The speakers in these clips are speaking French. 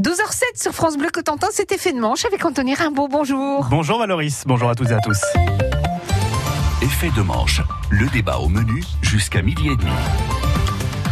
12h07 sur France Bleu Cotentin, c'est effet de manche avec Anthony Rimbaud. Bonjour. Bonjour Valoris, bonjour à toutes et à tous. Effet de manche, le débat au menu jusqu'à midi et demi.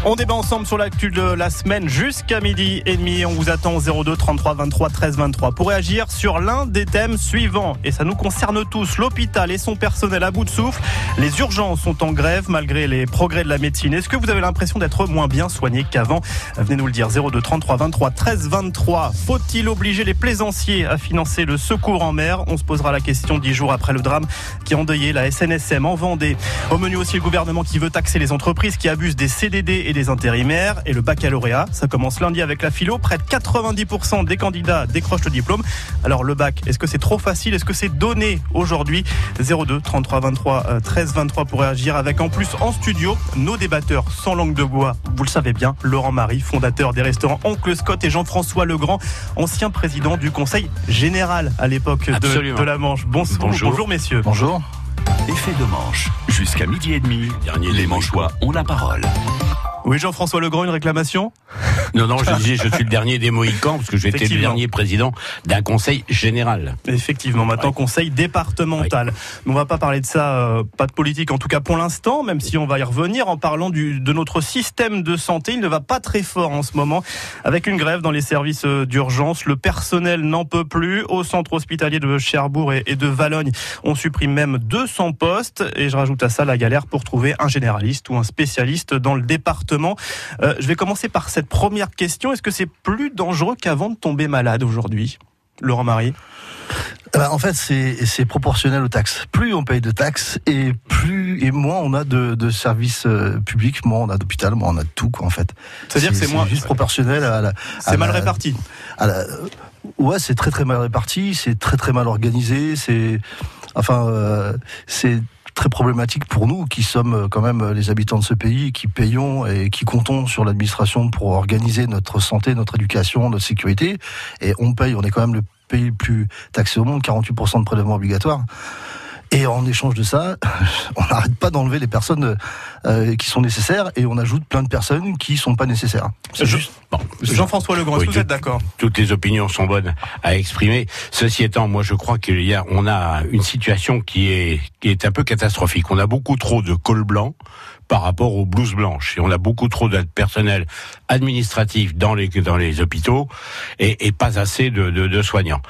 On débat ensemble sur l'actu de la semaine jusqu'à midi et demi. On vous attend au 02 33 23 13 23 pour réagir sur l'un des thèmes suivants. Et ça nous concerne tous. L'hôpital et son personnel à bout de souffle. Les urgences sont en grève malgré les progrès de la médecine. Est-ce que vous avez l'impression d'être moins bien soigné qu'avant? Venez nous le dire. 02 33 23 13 23. Faut-il obliger les plaisanciers à financer le secours en mer? On se posera la question dix jours après le drame qui a endeuillé la SNSM en Vendée. Au menu aussi le gouvernement qui veut taxer les entreprises qui abusent des CDD et des intérimaires et le baccalauréat. Ça commence lundi avec la philo. Près de 90% des candidats décrochent le diplôme. Alors le bac, est-ce que c'est trop facile? Est-ce que c'est donné aujourd'hui? 02 33 23 13 23 pour réagir avec en plus en studio nos débatteurs sans langue de bois. Vous le savez bien, Laurent Marie, fondateur des restaurants Oncle Scott et Jean-François Legrand, ancien président du Conseil général à l'époque de, de, la Manche. Bonsoir, bonjour. bonjour messieurs. Bonjour. Effet de manche. Jusqu'à midi et demi, les Manchois ont la parole. Oui, Jean-François Legrand, une réclamation? Non, non, je disais, je suis le dernier des Mohicans, parce que j'étais le dernier président d'un conseil général. Effectivement, maintenant conseil départemental. Mais on va pas parler de ça, euh, pas de politique, en tout cas pour l'instant, même si on va y revenir en parlant du, de notre système de santé. Il ne va pas très fort en ce moment, avec une grève dans les services euh, d'urgence. Le personnel n'en peut plus. Au centre hospitalier de Cherbourg et, et de Valogne, on supprime même 200 postes. Et je rajoute à ça la galère pour trouver un généraliste ou un spécialiste dans le département euh, je vais commencer par cette première question. Est-ce que c'est plus dangereux qu'avant de tomber malade aujourd'hui Laurent Marie? Eh ben, en fait, c'est proportionnel aux taxes. Plus on paye de taxes et plus et moins on a de, de services euh, publics, moins on a d'hôpital, moins on a de tout, quoi, en fait. C'est-à-dire que c'est moins juste proportionnel à la. C'est mal réparti. ouais, c'est très très mal réparti, c'est très très mal organisé, c'est enfin euh, c'est très problématique pour nous qui sommes euh, quand même euh, les habitants de ce pays, qui payons et qui comptons sur l'administration pour organiser notre santé, notre éducation, notre sécurité. Et on paye, on est quand même le pays le plus taxé au monde, 48% de prélèvements obligatoires. Et en échange de ça, on n'arrête pas d'enlever les personnes euh, qui sont nécessaires et on ajoute plein de personnes qui sont pas nécessaires. C'est juste. Bon, Jean-François Legrand, vous êtes d'accord? Toutes les opinions sont bonnes à exprimer. Ceci étant, moi je crois qu'il y a, on a une situation qui est qui est un peu catastrophique. On a beaucoup trop de col blanc par rapport aux blouses blanches. Et on a beaucoup trop de personnel administratif dans les, dans les hôpitaux et, et pas assez de, de, de, soignants.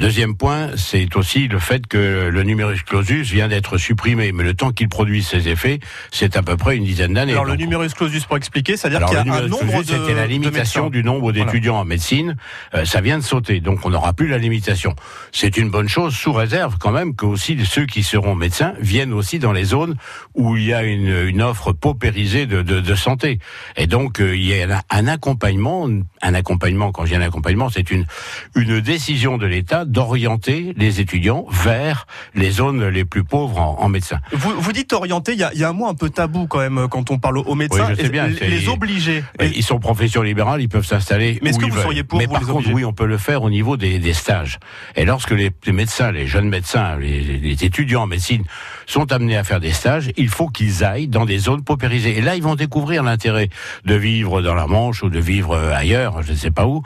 Deuxième point, c'est aussi le fait que le numerus clausus vient d'être supprimé, mais le temps qu'il produit ses effets, c'est à peu près une dizaine d'années. Alors le numerus clausus, pour expliquer, c'est-à-dire qu'il y a un nombre de C'était la limitation du nombre d'étudiants en médecine, euh, ça vient de sauter, donc on n'aura plus la limitation. C'est une bonne chose, sous réserve quand même que aussi ceux qui seront médecins viennent aussi dans les zones où il y a une, une offre paupérisé de, de, de santé. Et donc euh, il y a un, accompagnement, un accompagnement. Quand je dis un accompagnement, c'est une une décision de l'État d'orienter les étudiants vers les zones les plus pauvres en, en médecine. Vous, vous dites orienter, il y a, y a, un mot un peu tabou quand même quand on parle aux médecins. Oui, je sais bien, les, les obliger. Ils sont profession libérale, ils peuvent s'installer. Mais est-ce que vous veulent. seriez pour Mais vous par les contre, oui, on peut le faire au niveau des, des stages. Et lorsque les, les, médecins, les jeunes médecins, les, les étudiants en médecine sont amenés à faire des stages, il faut qu'ils aillent dans des zones paupérisées. Et là, ils vont découvrir l'intérêt de vivre dans la Manche ou de vivre ailleurs, je ne sais pas où.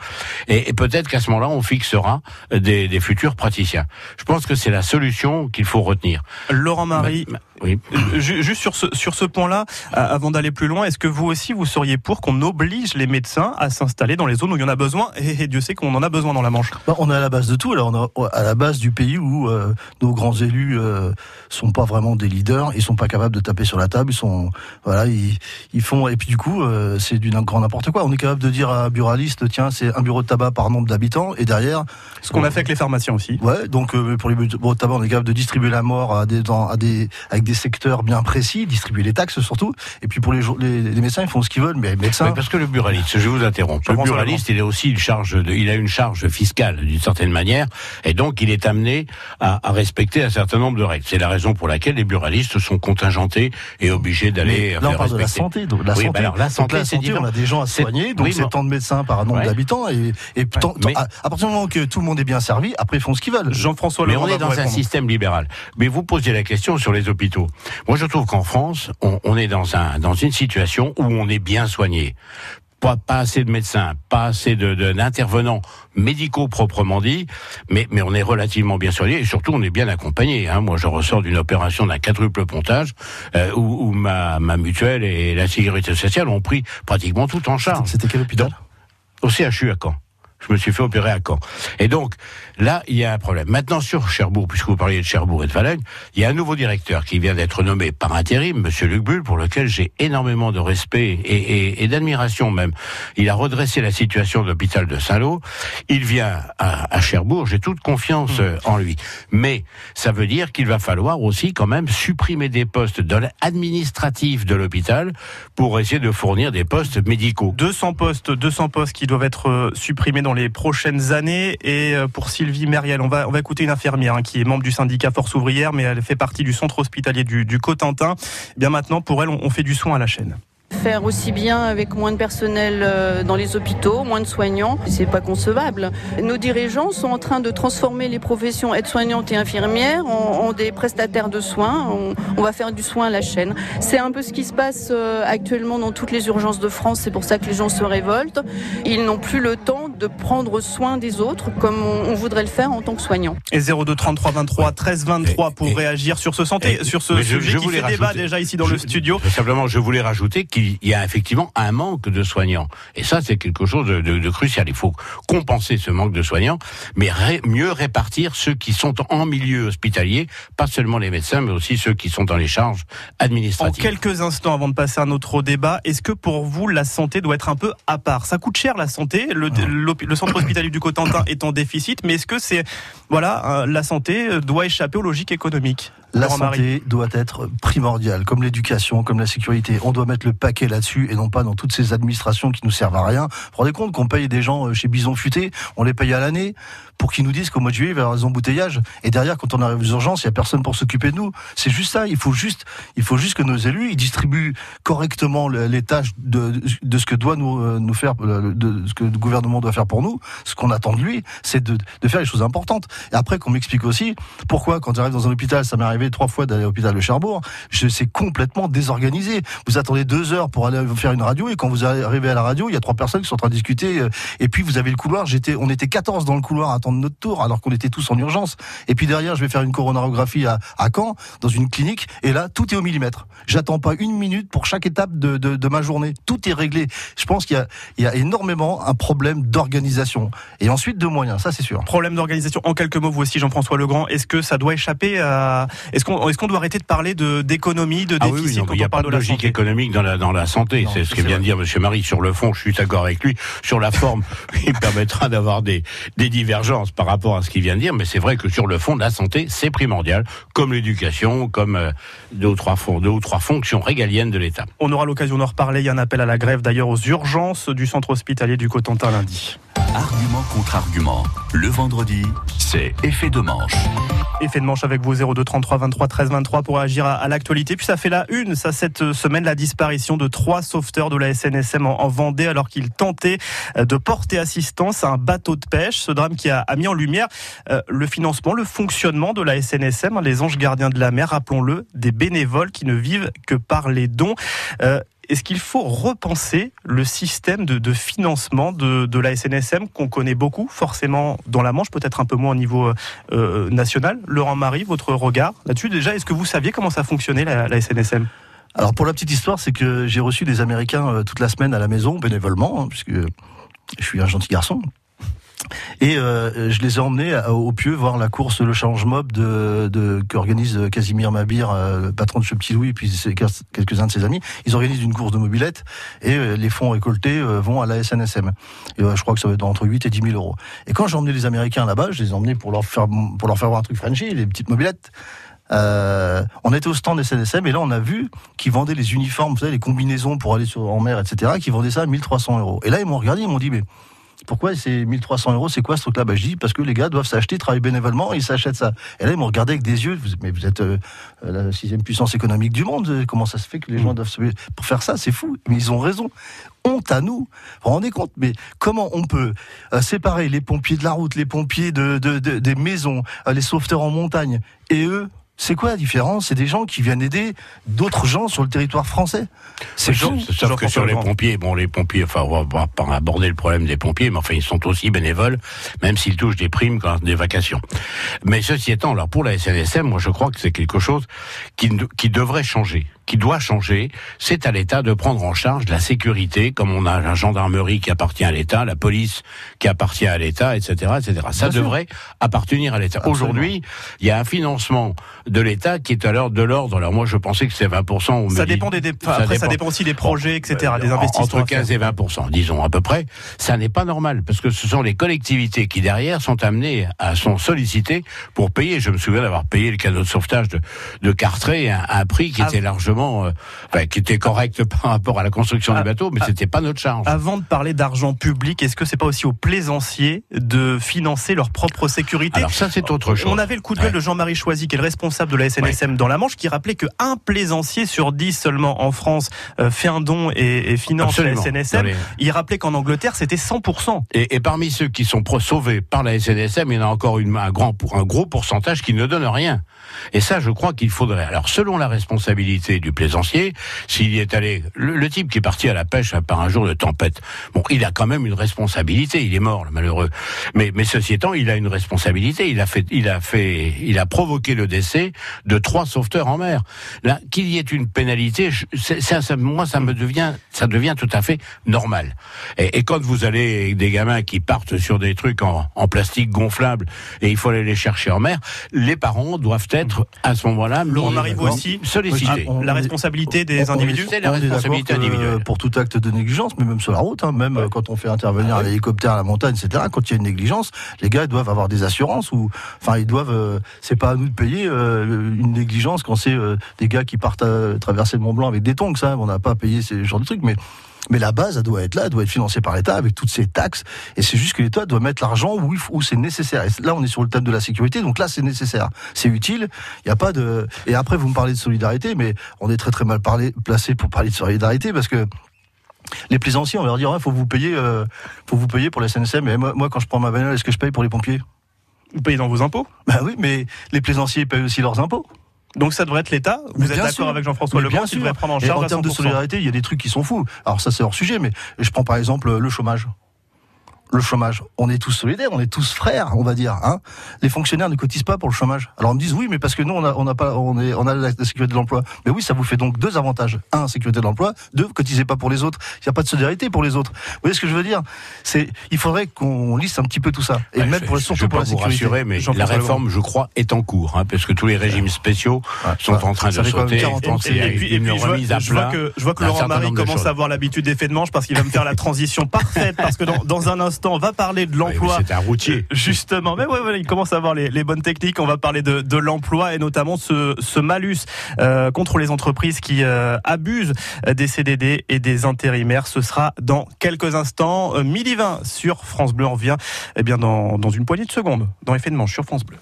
Et, et peut-être qu'à ce moment-là, on fixera des, des, futurs praticiens. Je pense que c'est la solution qu'il faut retenir. Laurent Marie, Ma, oui. juste sur ce, sur ce point-là, avant d'aller plus loin, est-ce que vous aussi, vous seriez pour qu'on oblige les médecins à s'installer dans les zones où il y en a besoin? Et, et Dieu sait qu'on en a besoin dans la Manche bah, On est à la base de tout. Alors, on est à la base du pays où euh, nos grands élus euh, sont pas vraiment des leaders, ils sont pas capables de taper sur la table, ils sont voilà, ils, ils font et puis du coup euh, c'est du grand n'importe quoi. On est capable de dire à un buraliste tiens c'est un bureau de tabac par nombre d'habitants et derrière ce qu'on a fait avec les pharmaciens aussi. Ouais donc euh, pour les bureaux de tabac on est capable de distribuer la mort à des dans, à des avec des secteurs bien précis, distribuer les taxes surtout. Et puis pour les les, les médecins ils font ce qu'ils veulent mais les médecins oui, parce que le buraliste je vous interromps. Le buraliste il est aussi une charge de, il a une charge fiscale d'une certaine manière et donc il est amené à, à respecter un certain nombre de règles. C'est la raison pour laquelle les buralistes sont contingentés et obligés d'aller là on parle de la santé donc la oui, santé, bah alors, la santé, la santé on a des gens à soigner donc oui, c'est tant de médecins par nombre ouais. d'habitants et, et ouais. tant, mais, à, à, partir du moment que tout le monde est bien servi après ils font ce qu'ils veulent. Jean-François mais on est dans un système libéral. Mais vous posiez la question sur les hôpitaux moi je trouve qu'en France on, on est dans un dans une situation où on est bien soigné pas, pas assez de médecins, pas assez de d'intervenants médicaux proprement dit, mais mais on est relativement bien soigné et surtout on est bien accompagné. Hein. Moi, je ressors d'une opération d'un quadruple pontage euh, où, où ma ma mutuelle et la sécurité sociale ont pris pratiquement tout en charge. C'était quel hôpital? Au CHU à Caen. Je me suis fait opérer à Caen. Et donc, là, il y a un problème. Maintenant, sur Cherbourg, puisque vous parliez de Cherbourg et de Valaigne, il y a un nouveau directeur qui vient d'être nommé par intérim, Monsieur Luc Bull, pour lequel j'ai énormément de respect et, et, et d'admiration même. Il a redressé la situation de l'hôpital de Saint-Lô. Il vient à, à Cherbourg. J'ai toute confiance euh, en lui. Mais ça veut dire qu'il va falloir aussi quand même supprimer des postes de l'administratif de l'hôpital pour essayer de fournir des postes médicaux. 200 postes, 200 postes qui doivent être euh, supprimés dans les prochaines années. Et euh, pour Sylvie Meriel, on va, on va écouter une infirmière hein, qui est membre du syndicat Force ouvrière, mais elle fait partie du centre hospitalier du, du Cotentin. Eh bien maintenant, pour elle, on, on fait du soin à la chaîne faire aussi bien avec moins de personnel euh, dans les hôpitaux, moins de soignants, c'est pas concevable. Nos dirigeants sont en train de transformer les professions aides-soignantes et infirmières en, en, des prestataires de soins. On, on, va faire du soin à la chaîne. C'est un peu ce qui se passe euh, actuellement dans toutes les urgences de France. C'est pour ça que les gens se révoltent. Ils n'ont plus le temps de prendre soin des autres comme on, on voudrait le faire en tant que soignant. Et 02 33 23 13 23 pour et, réagir sur ce santé, et, sur ce sujet je, je qui fait rajouter, débat déjà ici dans je, le studio. Simplement, je voulais rajouter qu'il il y a effectivement un manque de soignants. Et ça, c'est quelque chose de, de, de, crucial. Il faut compenser ce manque de soignants, mais ré, mieux répartir ceux qui sont en milieu hospitalier, pas seulement les médecins, mais aussi ceux qui sont dans les charges administratives. En quelques instants, avant de passer à notre débat, est-ce que pour vous, la santé doit être un peu à part? Ça coûte cher, la santé. Le, ah. le centre hospitalier du Cotentin est en déficit, mais est-ce que c'est, voilà, la santé doit échapper aux logiques économiques? La santé doit être primordiale, comme l'éducation, comme la sécurité. On doit mettre le paquet là-dessus et non pas dans toutes ces administrations qui nous servent à rien. Vous vous rendez compte qu'on paye des gens chez Bison Futé, on les paye à l'année pour qu'ils nous disent qu'au mois de juillet, il va y avoir des embouteillages. Et derrière, quand on arrive aux urgences, il n'y a personne pour s'occuper de nous. C'est juste ça. Il faut juste, il faut juste que nos élus, ils distribuent correctement les tâches de, de ce que doit nous, nous faire, de ce que le gouvernement doit faire pour nous. Ce qu'on attend de lui, c'est de, de faire les choses importantes. Et après, qu'on m'explique aussi pourquoi, quand j'arrive dans un hôpital, ça m'est arrivé trois fois d'aller à l'hôpital de Cherbourg, je c'est complètement désorganisé. Vous attendez deux heures pour aller faire une radio et quand vous arrivez à la radio, il y a trois personnes qui sont en train de discuter et puis vous avez le couloir. J'étais, on était 14 dans le couloir à attendre notre tour alors qu'on était tous en urgence. Et puis derrière, je vais faire une coronarographie à, à Caen dans une clinique et là, tout est au millimètre. J'attends pas une minute pour chaque étape de, de, de ma journée. Tout est réglé. Je pense qu'il y a, il y a énormément un problème d'organisation et ensuite de moyens. Ça, c'est sûr. Problème d'organisation. En quelques mots, vous aussi, Jean-François Legrand, est-ce que ça doit échapper à est-ce qu'on est-ce qu'on doit arrêter de parler de d'économie, de déficit ah oui, oui, quand il n'y a on parle pas de, de logique santé. économique dans la dans la santé. C'est ce que vient de dire Monsieur Marie sur le fond. Je suis d'accord avec lui. Sur la forme, il permettra d'avoir des des divergences par rapport à ce qu'il vient de dire. Mais c'est vrai que sur le fond, la santé c'est primordial, comme l'éducation, comme euh, deux ou trois deux ou trois fonctions régaliennes de l'État. On aura l'occasion d'en reparler. Il y a un appel à la grève d'ailleurs aux urgences du centre hospitalier du Cotentin lundi. Argument contre argument. Le vendredi, c'est effet de manche. Effet de manche avec vos 02 33 23 13 23 pour agir à, l'actualité. Puis ça fait la une, ça cette semaine, la disparition de trois sauveteurs de la SNSM en, en Vendée alors qu'ils tentaient euh, de porter assistance à un bateau de pêche. Ce drame qui a, mis en lumière euh, le financement, le fonctionnement de la SNSM, les anges gardiens de la mer, rappelons-le, des bénévoles qui ne vivent que par les dons. Euh, est-ce qu'il faut repenser le système de, financement de, la SNSM qu'on connaît beaucoup, forcément dans la Manche, peut-être un peu moins au niveau euh, national? Laurent Marie, votre regard là-dessus déjà, est-ce que vous saviez comment ça fonctionnait la, la SNSM alors pour la petite histoire, c'est que j'ai reçu des Américains euh, toute la semaine à la maison bénévolement, hein, puisque je suis un gentil garçon. Et euh, je les ai emmenés au Pieux voir la course Le Change Mob de, de qu'organise Casimir Mabir, euh, patron de Petit Louis, et puis quelques-uns de ses amis. Ils organisent une course de mobilette et euh, les fonds récoltés euh, vont à la SNSM. Je crois que ça va être entre 8 et 10 000 euros. Et quand j'ai emmené les Américains là-bas, je les ai emmenés pour leur faire pour leur faire voir un truc Frenchy, les petites mobilettes. Euh, on était au stand des SNSM et là on a vu qu'ils vendaient les uniformes, vous savez, les combinaisons pour aller sur, en mer, etc., qui vendaient ça à 1300 euros. Et là ils m'ont regardé, ils m'ont dit mais pourquoi c'est 1300 euros C'est quoi ce truc-là? Bah, Je dis parce que les gars doivent s'acheter, travaillent bénévolement, ils s'achètent ça. Et là, ils m'ont regardé avec des yeux. Mais vous êtes euh, la sixième puissance économique du monde. Comment ça se fait que les gens doivent se pour faire ça? C'est fou. Mais ils ont raison. Honte à nous. Vous vous rendez compte? Mais comment on peut euh, séparer les pompiers de la route, les pompiers de, de, de des maisons, euh, les sauveteurs en montagne, et eux C'est quoi la différence? C'est des gens qui viennent aider d'autres gens sur le territoire français. C'est Sauf- fou. Sauf que sur les pompiers, bon, les pompiers, enfin, on va pas aborder le problème des pompiers, mais enfin, ils sont aussi bénévoles, même s'ils touchent des primes quand des vacations. Mais ceci étant, alors pour la SNSM, moi, je crois que c'est quelque chose qui, ne- qui devrait changer, qui doit changer. C'est à l'État de prendre en charge la sécurité, comme on a la gendarmerie qui appartient à l'État, la police qui appartient à l'État, etc., etc. Ça Bien sûr. devrait appartenir à l'État. Aujourd'hui, il y a un financement de l'État qui est à l'heure de l'ordre. Alors moi, je pensais que c'est 20%. on me Ça dit- dépend des, après, ça dépend aussi des projets, etc., des euh, investissements. Entre à faire. 15 et 20% disons à peu près. Ça n'est pas normal parce que ce sont les collectivités qui derrière sont amenées à sont sollicitées pour payer. Je me souviens d'avoir payé le canot de sauvetage de, de Cartré à un, un prix qui Ah. était largement, euh, qui était correct par rapport à la construction Ah. du bateau, mais Ah. c'était pas notre charge. Avant de parler d'argent public, est-ce que c'est pas aussi aux plaisanciers de financer leur propre sécurité Alors ça, c'est autre chose. On avait le coup de gueule Ouais. de Jean-Marie Choisy, qui est le responsable de la SNSM dans la Manche, qui rappelait que un plaisancier sur 10 seulement en France euh, fait un don et, et finance Absolument. la SNSM. Les- Il rappelait qu'en Angleterre, c'était 100%. Et, et parmi ceux qui sont sauvés par la SNSM, il y en a encore une, un, grand, pour- un gros pourcentage qui ne donne rien. Et ça, je crois qu'il faudrait. Alors, selon la responsabilité du plaisancier, s'il y est allé, le, le type qui est parti à la pêche par un jour de tempête, bon, il a quand même une responsabilité. Il est mort, le malheureux. Mais, mais ceci étant, il a une responsabilité. Il a fait, il a fait, il a provoqué le décès de trois sauveteurs en mer. Là, qu'il y ait une pénalité, je- c'est- ça, ça, moi, ça me devient, ça devient tout à fait normal. Et, et quand vous allez avec des gamins qui partent sur des trucs en, en plastique gonflable et il faut aller les chercher en mer, les parents doivent être à ce moment-là Laurent mis- Marivaux aussi. sollicités. Ah, on- La responsabilité des individus C'est la responsabilité individuelle. Pour tout acte de négligence, mais même sur la route, hein, même quand on fait intervenir un hélicoptère à la montagne, etc. Quand il y a une négligence, les gars ils doivent avoir des assurances ou, enfin, ils doivent. euh, c'est pas à nous de payer euh, une négligence quand c'est euh, des gars qui partent à traverser le Mont Blanc avec des tongs. Ça, on n'a pas à payer ce genre de trucs, mais. Mais la base, elle doit être là, elle doit être financée par l'État avec toutes ses taxes. Et c'est juste que l'État doit mettre l'argent où, c'est nécessaire. Et là, on est sur le thème de la sécurité, donc là, c'est nécessaire. C'est utile. Il n'y a pas de. Et après, vous me parlez de solidarité, mais on est très très mal placé pour parler de solidarité parce que les plaisanciers, on va leur dire, il faut vous payer, euh, faut vous payer pour la SNSM. Et moi, moi, quand je prends ma bagnole, est-ce que je paye pour les pompiers? Vous payez dans vos impôts? Bah oui, mais les plaisanciers payent aussi leurs impôts. Donc ça devrait être l'État. Vous êtes d'accord avec Jean-François bien qui devrait prendre en Et charge en à termes de 100%. solidarité, il y a des trucs qui sont fous. Alors ça, c'est hors sujet, mais je prends par exemple le chômage. Le chômage, on est tous solidaires, on est tous frères, on va dire. Hein les fonctionnaires ne cotisent pas pour le chômage. Alors on me dit oui, mais parce que nous on a, on a pas, on est, on a la, la sécurité de l'emploi. Mais oui, ça vous fait donc deux avantages un, sécurité de l'emploi. Deux, cotisez pas pour les autres. Il n'y a pas de solidarité pour les autres. Vous voyez ce que je veux dire? C'est, il faudrait qu'on lisse un petit peu tout ça. Et Ouais, même je- pour, surtout je pour pas la vous sécurité. rassurer, mais la réforme, je crois, est en cours, hein, parce que tous les régimes spéciaux sont Ouais, en train ça de sauter. 40 Je pense Et, et puis, et une puis, je, vois, remise à je vois plat. que, je vois que d'un Laurent Marie commence à avoir l'habitude des faits de manche parce qu'il va me faire la transition parfaite parce que dans, dans un instant on va parler de Oui, l'emploi. C'est un routier. Justement, mais ouais, ouais, il commence à avoir les, les bonnes techniques. On va parler de, de l'emploi et notamment ce, ce malus euh, contre les entreprises qui euh, abusent des CDD et des intérimaires. Ce sera dans quelques instants, euh, midi 20 sur France Bleu. On revient eh bien dans, dans une poignée de secondes dans Effet de manche sur France Bleu.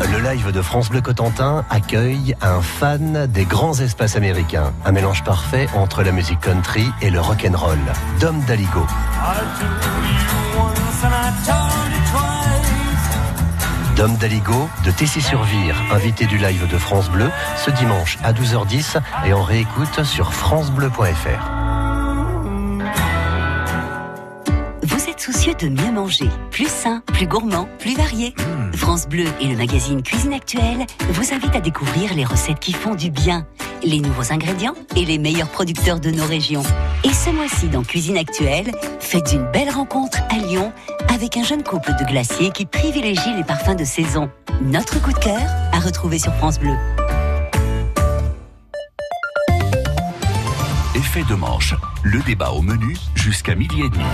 Le live de France Bleu Cotentin accueille un fan des grands espaces américains. Un mélange parfait entre la musique country et le rock'n'roll. Dom Daligo. Dom Daligo de Tessy-sur-Vire, invité du live de France Bleu, ce dimanche à 12h10 et en réécoute sur francebleu.fr. soucieux de mieux manger, plus sain, plus gourmand, plus varié France Bleu et le magazine Cuisine Actuelle vous invitent à découvrir les recettes qui font du bien, les nouveaux ingrédients et les meilleurs producteurs de nos régions. Et ce mois-ci dans Cuisine Actuelle, faites une belle rencontre à Lyon avec un jeune couple de glaciers qui privilégie les parfums de saison. Notre coup de cœur à retrouver sur France Bleu. Effet de manche. Le débat au menu jusqu'à midi et demi.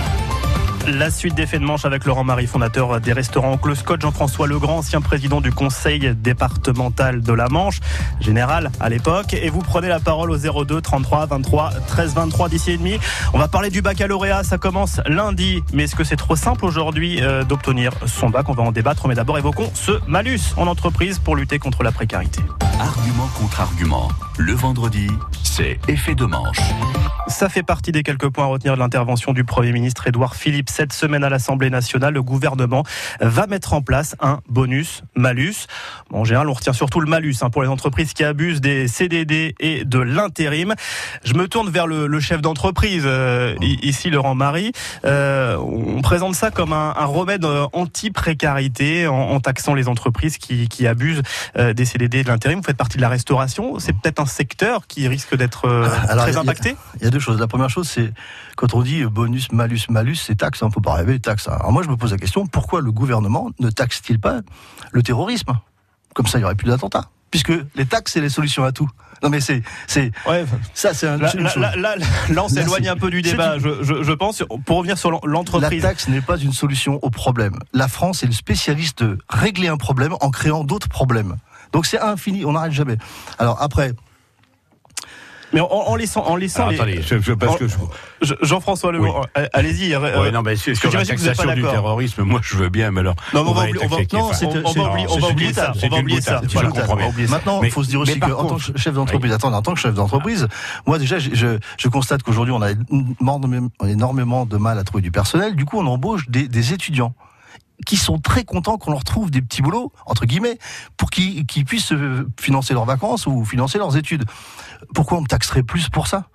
La suite des de manche avec Laurent Marie, fondateur des restaurants Oncle Scott, Jean-François Legrand, ancien président du conseil départemental de la Manche, général à l'époque. Et vous prenez la parole au 02 33 23 13 23 d'ici et demi. On va parler du baccalauréat, ça commence lundi. Mais est-ce que c'est trop simple aujourd'hui euh, d'obtenir son bac? On va en débattre. Mais d'abord évoquons ce malus en entreprise pour lutter contre la précarité. Argument contre argument. Le vendredi, c'est effet de manche. Ça fait partie des quelques points à retenir de l'intervention du Premier ministre Édouard Philippe. Cette semaine à l'Assemblée nationale, le gouvernement va mettre en place un bonus-malus. en général, on retient surtout le malus hein, pour les entreprises qui abusent des CDD et de l'intérim. Je me tourne vers le, chef d'entreprise, euh, ici Laurent Marie. Euh, on présente ça comme un, remède euh, anti-précarité en, taxant les entreprises qui, abusent des CDD et de l'intérim. Vous faites partie de la restauration. C'est peut-être un secteur qui risque d'être très impacté deux choses. La première chose, c'est quand on dit bonus, malus, malus, c'est taxe. On ne peut pas rêver taxe. Alors moi, je me pose la question pourquoi le gouvernement ne taxe-t-il pas le terrorisme? Comme ça, il n'y aurait plus d'attentats. Puisque les taxes, c'est les solutions à tout. Non mais c'est c'est ça c'est un, là, là, là, on s'éloigne un peu du débat. Je, je, je, pense pour revenir sur l'entreprise. La taxe n'est pas une solution au problème. La France est le spécialiste de régler un problème en créant d'autres problèmes. Donc c'est infini, on n'arrête jamais. Alors après, mais en, laissant, en laissant attendez, je, parce que Jean-François Le euh, allez-y. Euh, non, mais sur la taxation du terrorisme, moi je veux bien, mais alors. Non, on, va, oublier ça. On va oublier ça. Maintenant, il faut se dire aussi qu'en tant que chef d'entreprise, attendez, en tant que chef d'entreprise, moi déjà, je constate qu'aujourd'hui, on a énormément de mal à trouver du personnel. Du coup, on embauche des étudiants qui sont très contents qu'on leur trouve des petits boulots, entre guillemets, pour qu'ils puissent financer leurs vacances ou financer leurs études. Pourquoi on me taxerait plus pour ça?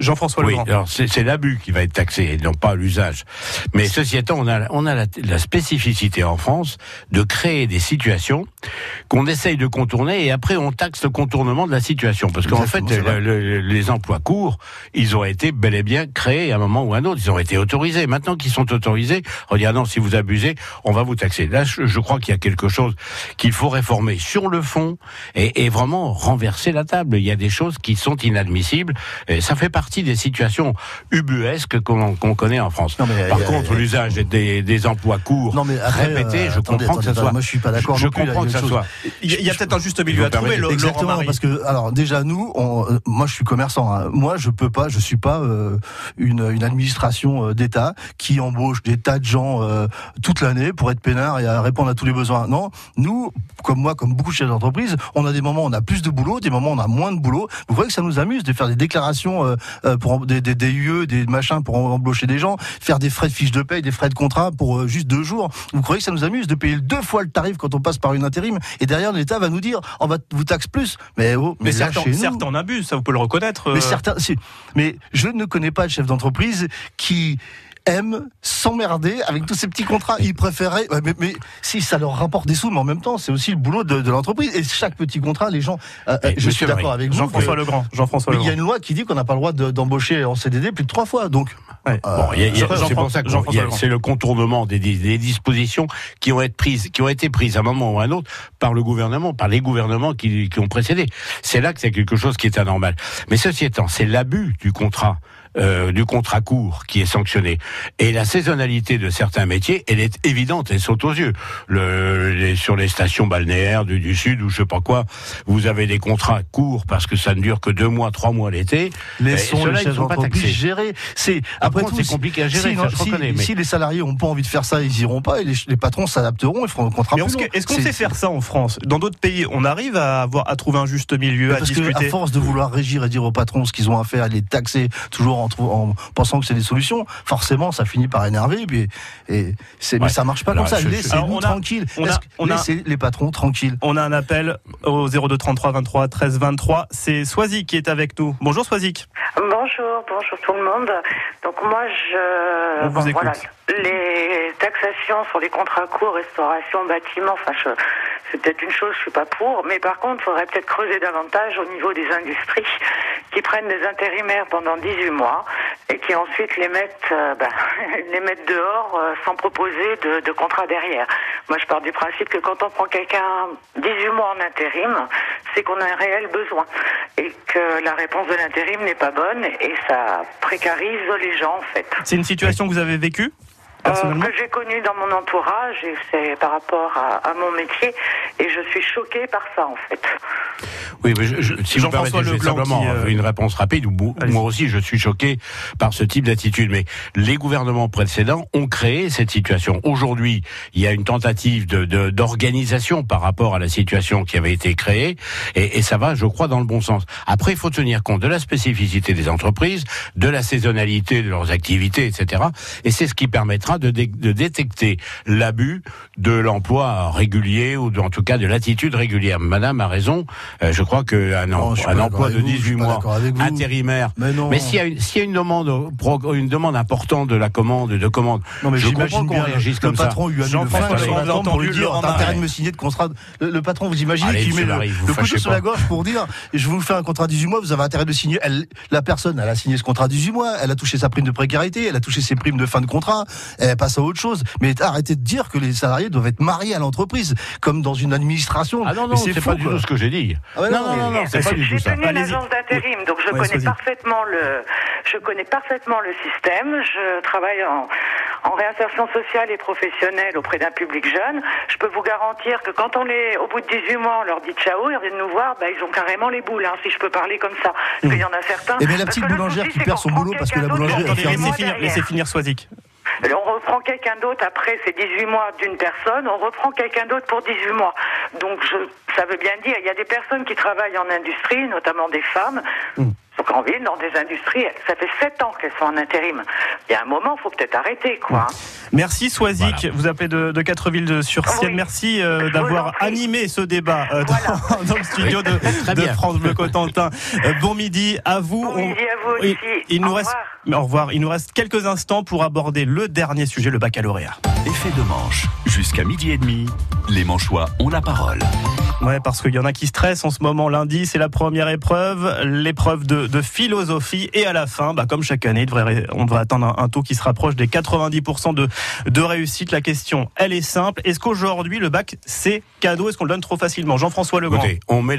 Jean-François oui, alors c'est l'abus qui va être taxé, et non pas l'usage. Mais ceci étant, on a, on a la, spécificité en France de créer des situations qu'on essaye de contourner et après on taxe le contournement de la situation. Parce qu'en fait, les emplois courts, ils ont été bel et bien créés à un moment ou à un autre. Ils ont été autorisés. Maintenant qu'ils sont autorisés, on dit ah non, si vous abusez, on va vous taxer. Là, je, crois qu'il y a quelque chose qu'il faut réformer sur le fond et, et, vraiment renverser la table. Il y a des choses qui sont inadmissibles. Et ça fait partie des situations ubuesques qu'on connaît en France. Par contre, l'usage des, des, emplois courts non, mais répétés, je comprends que ça soit. Moi, je suis pas d'accord. Je comprends que ça soit. Il y a, peut-être un juste milieu à trouver. Exactement, parce que alors déjà nous, on, euh, moi, je suis commerçant. Hein. Moi, je peux pas, je suis pas euh, une, une, administration euh, d'État qui embauche des tas de gens toute l'année pour être peinard et à répondre à tous les besoins. Non, nous, comme moi, comme beaucoup de chefs d'entreprise, on a des moments où on a plus de boulot, des moments où on a moins de boulot. Vous voyez que ça nous amuse de faire des déclarations euh, euh, pour des, des, des UE, des machins pour embaucher des gens, faire des frais de fiches de paye, des frais de contrat pour euh, juste deux jours. Vous croyez que ça nous amuse de payer deux fois le tarif quand on passe par une intérim et derrière l'État va nous dire on va vous taxe plus. Mais oh, mais, certains, en abusent, ça vous pouvez le reconnaître. Mais certains, mais je ne connais pas de chef d'entreprise qui aiment s'emmerder avec tous ces petits contrats. Ils préféraient, mais, si ça leur rapporte des sous, mais en même temps, c'est aussi le boulot de, l'entreprise. Et chaque petit contrat, les gens, euh, je suis d'accord avec vous. Jean-François Legrand. Jean-François Il y a une loi qui dit qu'on n'a pas le droit d'embaucher en CDD plus de trois fois. Donc, euh, c'est pour ça que c'est le contournement des, des, dispositions qui ont été prises, qui ont été prises à un moment ou à un autre par le gouvernement, par les gouvernements qui, qui ont précédé. C'est là que c'est quelque chose qui est anormal. Mais ceci étant, c'est l'abus du contrat. Euh, du contrat court qui est sanctionné. Et la saisonnalité de certains métiers, elle est évidente, elle saute aux yeux. Le, sur les stations balnéaires du, du, Sud ou je sais pas quoi, vous avez des contrats courts parce que ça ne dure que deux mois, trois mois l'été. Les sont les chefs d'entreprise gérés. C'est après tout c'est compliqué à gérer. Si, ça, je si, reconnais, si les salariés ont pas envie de faire ça, ils iront pas et les, les patrons s'adapteront et feront un contrat. Est-ce qu'on sait faire ça en France? Dans d'autres pays, on arrive à avoir à trouver un juste milieu, parce à discuter. Que à force de vouloir régir et dire aux patrons ce qu'ils ont à faire, les taxer toujours en, pensant que c'est des solutions, forcément, ça finit par énerver. Et, et c'est, mais ça marche pas comme ça. Laissez-nous tranquilles. On a, laissez les patrons tranquilles. On a un appel au 02 33 23 13 23. C'est Swazik qui est avec nous. Bonjour Swazik. Bonjour, bonjour tout le monde. Donc moi, je... On vous écoute. Voilà, les taxations sur les contrats courts, restauration, bâtiment, enfin, c'est peut-être une chose, je suis pas pour, mais par contre, il faudrait peut-être creuser davantage au niveau des industries qui prennent des intérimaires pendant 18 mois et qui ensuite les mettent, euh, bah, les dehors euh, sans proposer de, de, contrat derrière. Moi, je pars du principe que quand on prend quelqu'un 18 mois en intérim, c'est qu'on a un réel besoin et que la réponse de l'intérim n'est pas bonne et ça précarise les gens en fait. C'est une situation que vous avez vécue? Personnellement que j'ai connu dans mon entourage et c'est par rapport à, à mon métier et je suis choquée par ça en fait. Oui, mais je, je, si vous Jean-François permettez, je simplement qui, euh, une réponse rapide. Moi aussi, je suis choqué par ce type d'attitude. Mais les gouvernements précédents ont créé cette situation. Aujourd'hui, il y a une tentative de de- d'organisation par rapport à la situation qui avait été créée, et, et ça va, je crois, dans le bon sens. Après, il faut tenir compte de la spécificité des entreprises, de la saisonnalité de leurs activités, etc. Et c'est ce qui permettra de, dé- de détecter l'abus de l'emploi régulier ou de- en tout cas de l'attitude régulière. Madame a raison. euh, je crois qu'un un pas emploi de avec vous, je 18 suis pas mois vous. intérimaire. Mais. Mais s'il y a une, s'il y a une demande, pro- une demande importante de la commande, de commande, Non mais je comprends qu'on réagisse le comme ça. patron lui a mis le pour lui dire t'as intérêt de me signer de contrat. Le, le patron vous imaginez qu'il met le, Marie, vous le couteau sur la gorge pour dire je vous fais un contrat 18 mois vous avez intérêt de signer. Elle, la personne elle a signé ce contrat 18 mois elle a touché sa prime de précarité elle a touché ses primes de fin de contrat elle passe à autre chose. Mais arrêtez de dire que les salariés doivent être mariés à l'entreprise comme dans une administration. Ah non, non, c'est pas du tout ce que j'ai dit. Ah non, non, non, non, mais- non, c'est pas du tout J'ai ça. tenu une Allez-y. agence d'intérim, donc je Ouais, connais parfaitement le, je connais parfaitement le système. Je travaille en, en réinsertion sociale et professionnelle auprès d'un public jeune. Je peux vous garantir que quand on est au bout de 18 mois, on leur dit ciao, ils viennent nous voir, bah, ils ont carrément les boules, hein, si je peux parler comme ça. Parce qu'il y en a certains. Eh bien, la petite boulangère qui perd son boulot parce que la elle Attendez, laissez 18 mois finir, laissez finir Swazik. On reprend quelqu'un d'autre après ces 18 mois d'une personne, on reprend quelqu'un d'autre pour 18 mois. Donc je, ça veut bien dire, il y a des personnes qui travaillent en industrie, notamment des femmes, donc en ville, dans des industries, ça fait 7 ans qu'elles sont en intérim. Il y a un moment, il faut peut-être arrêter, quoi. Merci Swazik, Voilà. vous appelez de, de Quatre-Villes-sur-Sienne. Oui. Merci euh, d'avoir animé ce débat euh, dans, Voilà. dans le studio de, Très de bien. France Bleu Cotentin. Euh, bon midi à vous. Bon midi à vous Oui, aussi. il nous Au reste, revoir. mais au revoir. Il nous reste quelques instants pour aborder le dernier sujet, le baccalauréat. Effet de manche. Jusqu'à midi et demi, les manchois ont la parole. Ouais, parce qu'il y en a qui stressent en ce moment. Lundi, c'est la première épreuve, l'épreuve de, philosophie. Et à la fin, bah, comme chaque année, on devrait attendre un, taux qui se rapproche des 90% de, réussite. La question, elle est simple. Est-ce qu'aujourd'hui, le bac, c'est cadeau? Est-ce qu'on le donne trop facilement? Jean-François Legrand. Écoutez, on met,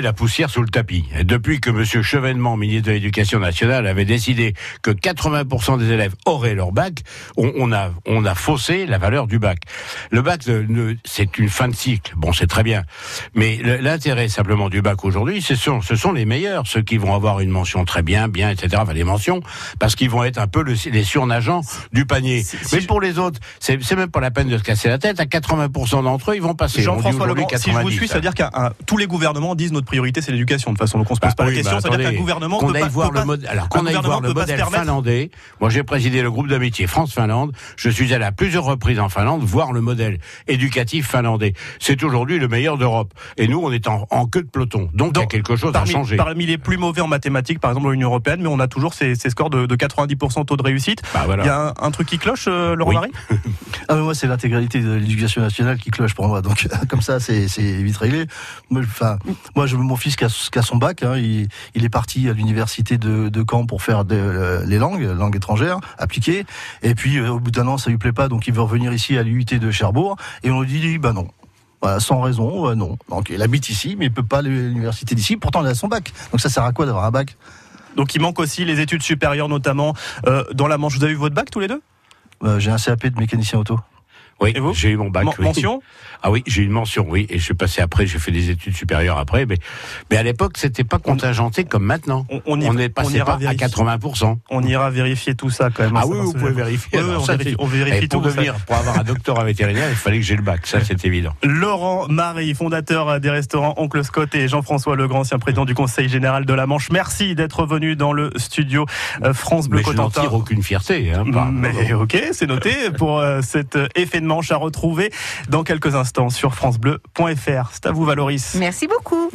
la, poussière sous le tapis. Depuis que M. Chevènement, ministre de l'Éducation nationale, avait décidé que 80% des élèves auraient leur bac, on, a, faussé la valeur du bac. Le bac, ne- c'est une fin de cycle. Bon, c'est très bien. Mais l'intérêt simplement du bac aujourd'hui, ce sont, ce sont les meilleurs, ceux qui vont avoir une mention très bien, bien, etc. Enfin, les mentions, parce qu'ils vont être un peu le- les surnageants du panier. Si- si Mais je- pour les autres, c'est même pas la peine de se casser la tête. À 80% d'entre eux, ils vont passer. Jean-François Legrand, si je vous 90, suis, ça veut hein. dire que tous les gouvernements disent notre priorité c'est l'éducation. De toute façon, donc on se pose Bah pas oui, la question. bah ça veut dire attendez, qu'un gouvernement qu'on aille pas, voir le modèle. Alors qu'on aille voir le modèle finlandais. Moi, j'ai présidé le groupe d'amitié France-Finlande. Je suis allé à plusieurs reprises en Finlande voir le modèle éducatif finlandais. C'est aujourd'hui le meilleur d'Europe. Et nous, on est en, en queue de peloton. Donc, il y a quelque chose parmi, à changer. parmi les plus mauvais en mathématiques, par exemple, dans l'Union européenne, mais on a toujours ces, ces scores de, de 90% taux de réussite. Bah, voilà. Il y a un, un truc qui cloche, euh, Laurent Oui. Marie Ah mais moi c'est l'intégralité de l'éducation nationale qui cloche pour moi donc comme ça c'est vite réglé. Moi, Enfin moi je mon fils qui a, qui a son bac hein, il, il est parti à l'université de, de Caen pour faire de, euh, les langues langues étrangères appliquées et puis euh, au bout d'un an ça lui plaît pas donc il veut revenir ici à l'UIT de Cherbourg et on lui dit bah non. Voilà, sans raison, euh, non. Donc il habite ici, mais il peut pas aller à l'université d'ici. Pourtant, il a son bac. Donc ça sert à quoi d'avoir un bac? Donc il manque aussi les études supérieures, notamment euh, dans la Manche. Vous avez eu votre bac tous les deux? Euh, J'ai un CAP de mécanicien auto. Oui, j'ai eu mon bac. Men- oui. Mention Ah oui, j'ai eu une mention, oui. Et je suis passé après, j'ai fait des études supérieures après. Mais, mais à l'époque, c'était pas contingenté comme maintenant. On, on y- On est passé pas à vérifier. 80%. On ira vérifier tout ça quand même. Ah Ça oui, vous pouvez vérifier. Oui, ça, vérifie, on vérifie Et pour tout. ça. devenir, pour avoir un doctorat vétérinaire, il fallait que j'ai le bac. Ça, c'est évident. Laurent Marie, fondateur des restaurants Oncle Scott et Jean-François Legrand, ancien président du Conseil général de la Manche. Merci d'être venu dans le studio euh, France Bleu Mais je n'en Cotentin. tire aucune fierté. Hein, Mais ok, c'est noté pour euh, cet euh, effet manche à retrouver dans quelques instants sur francebleu.fr. C'est à vous Valoris. Merci beaucoup.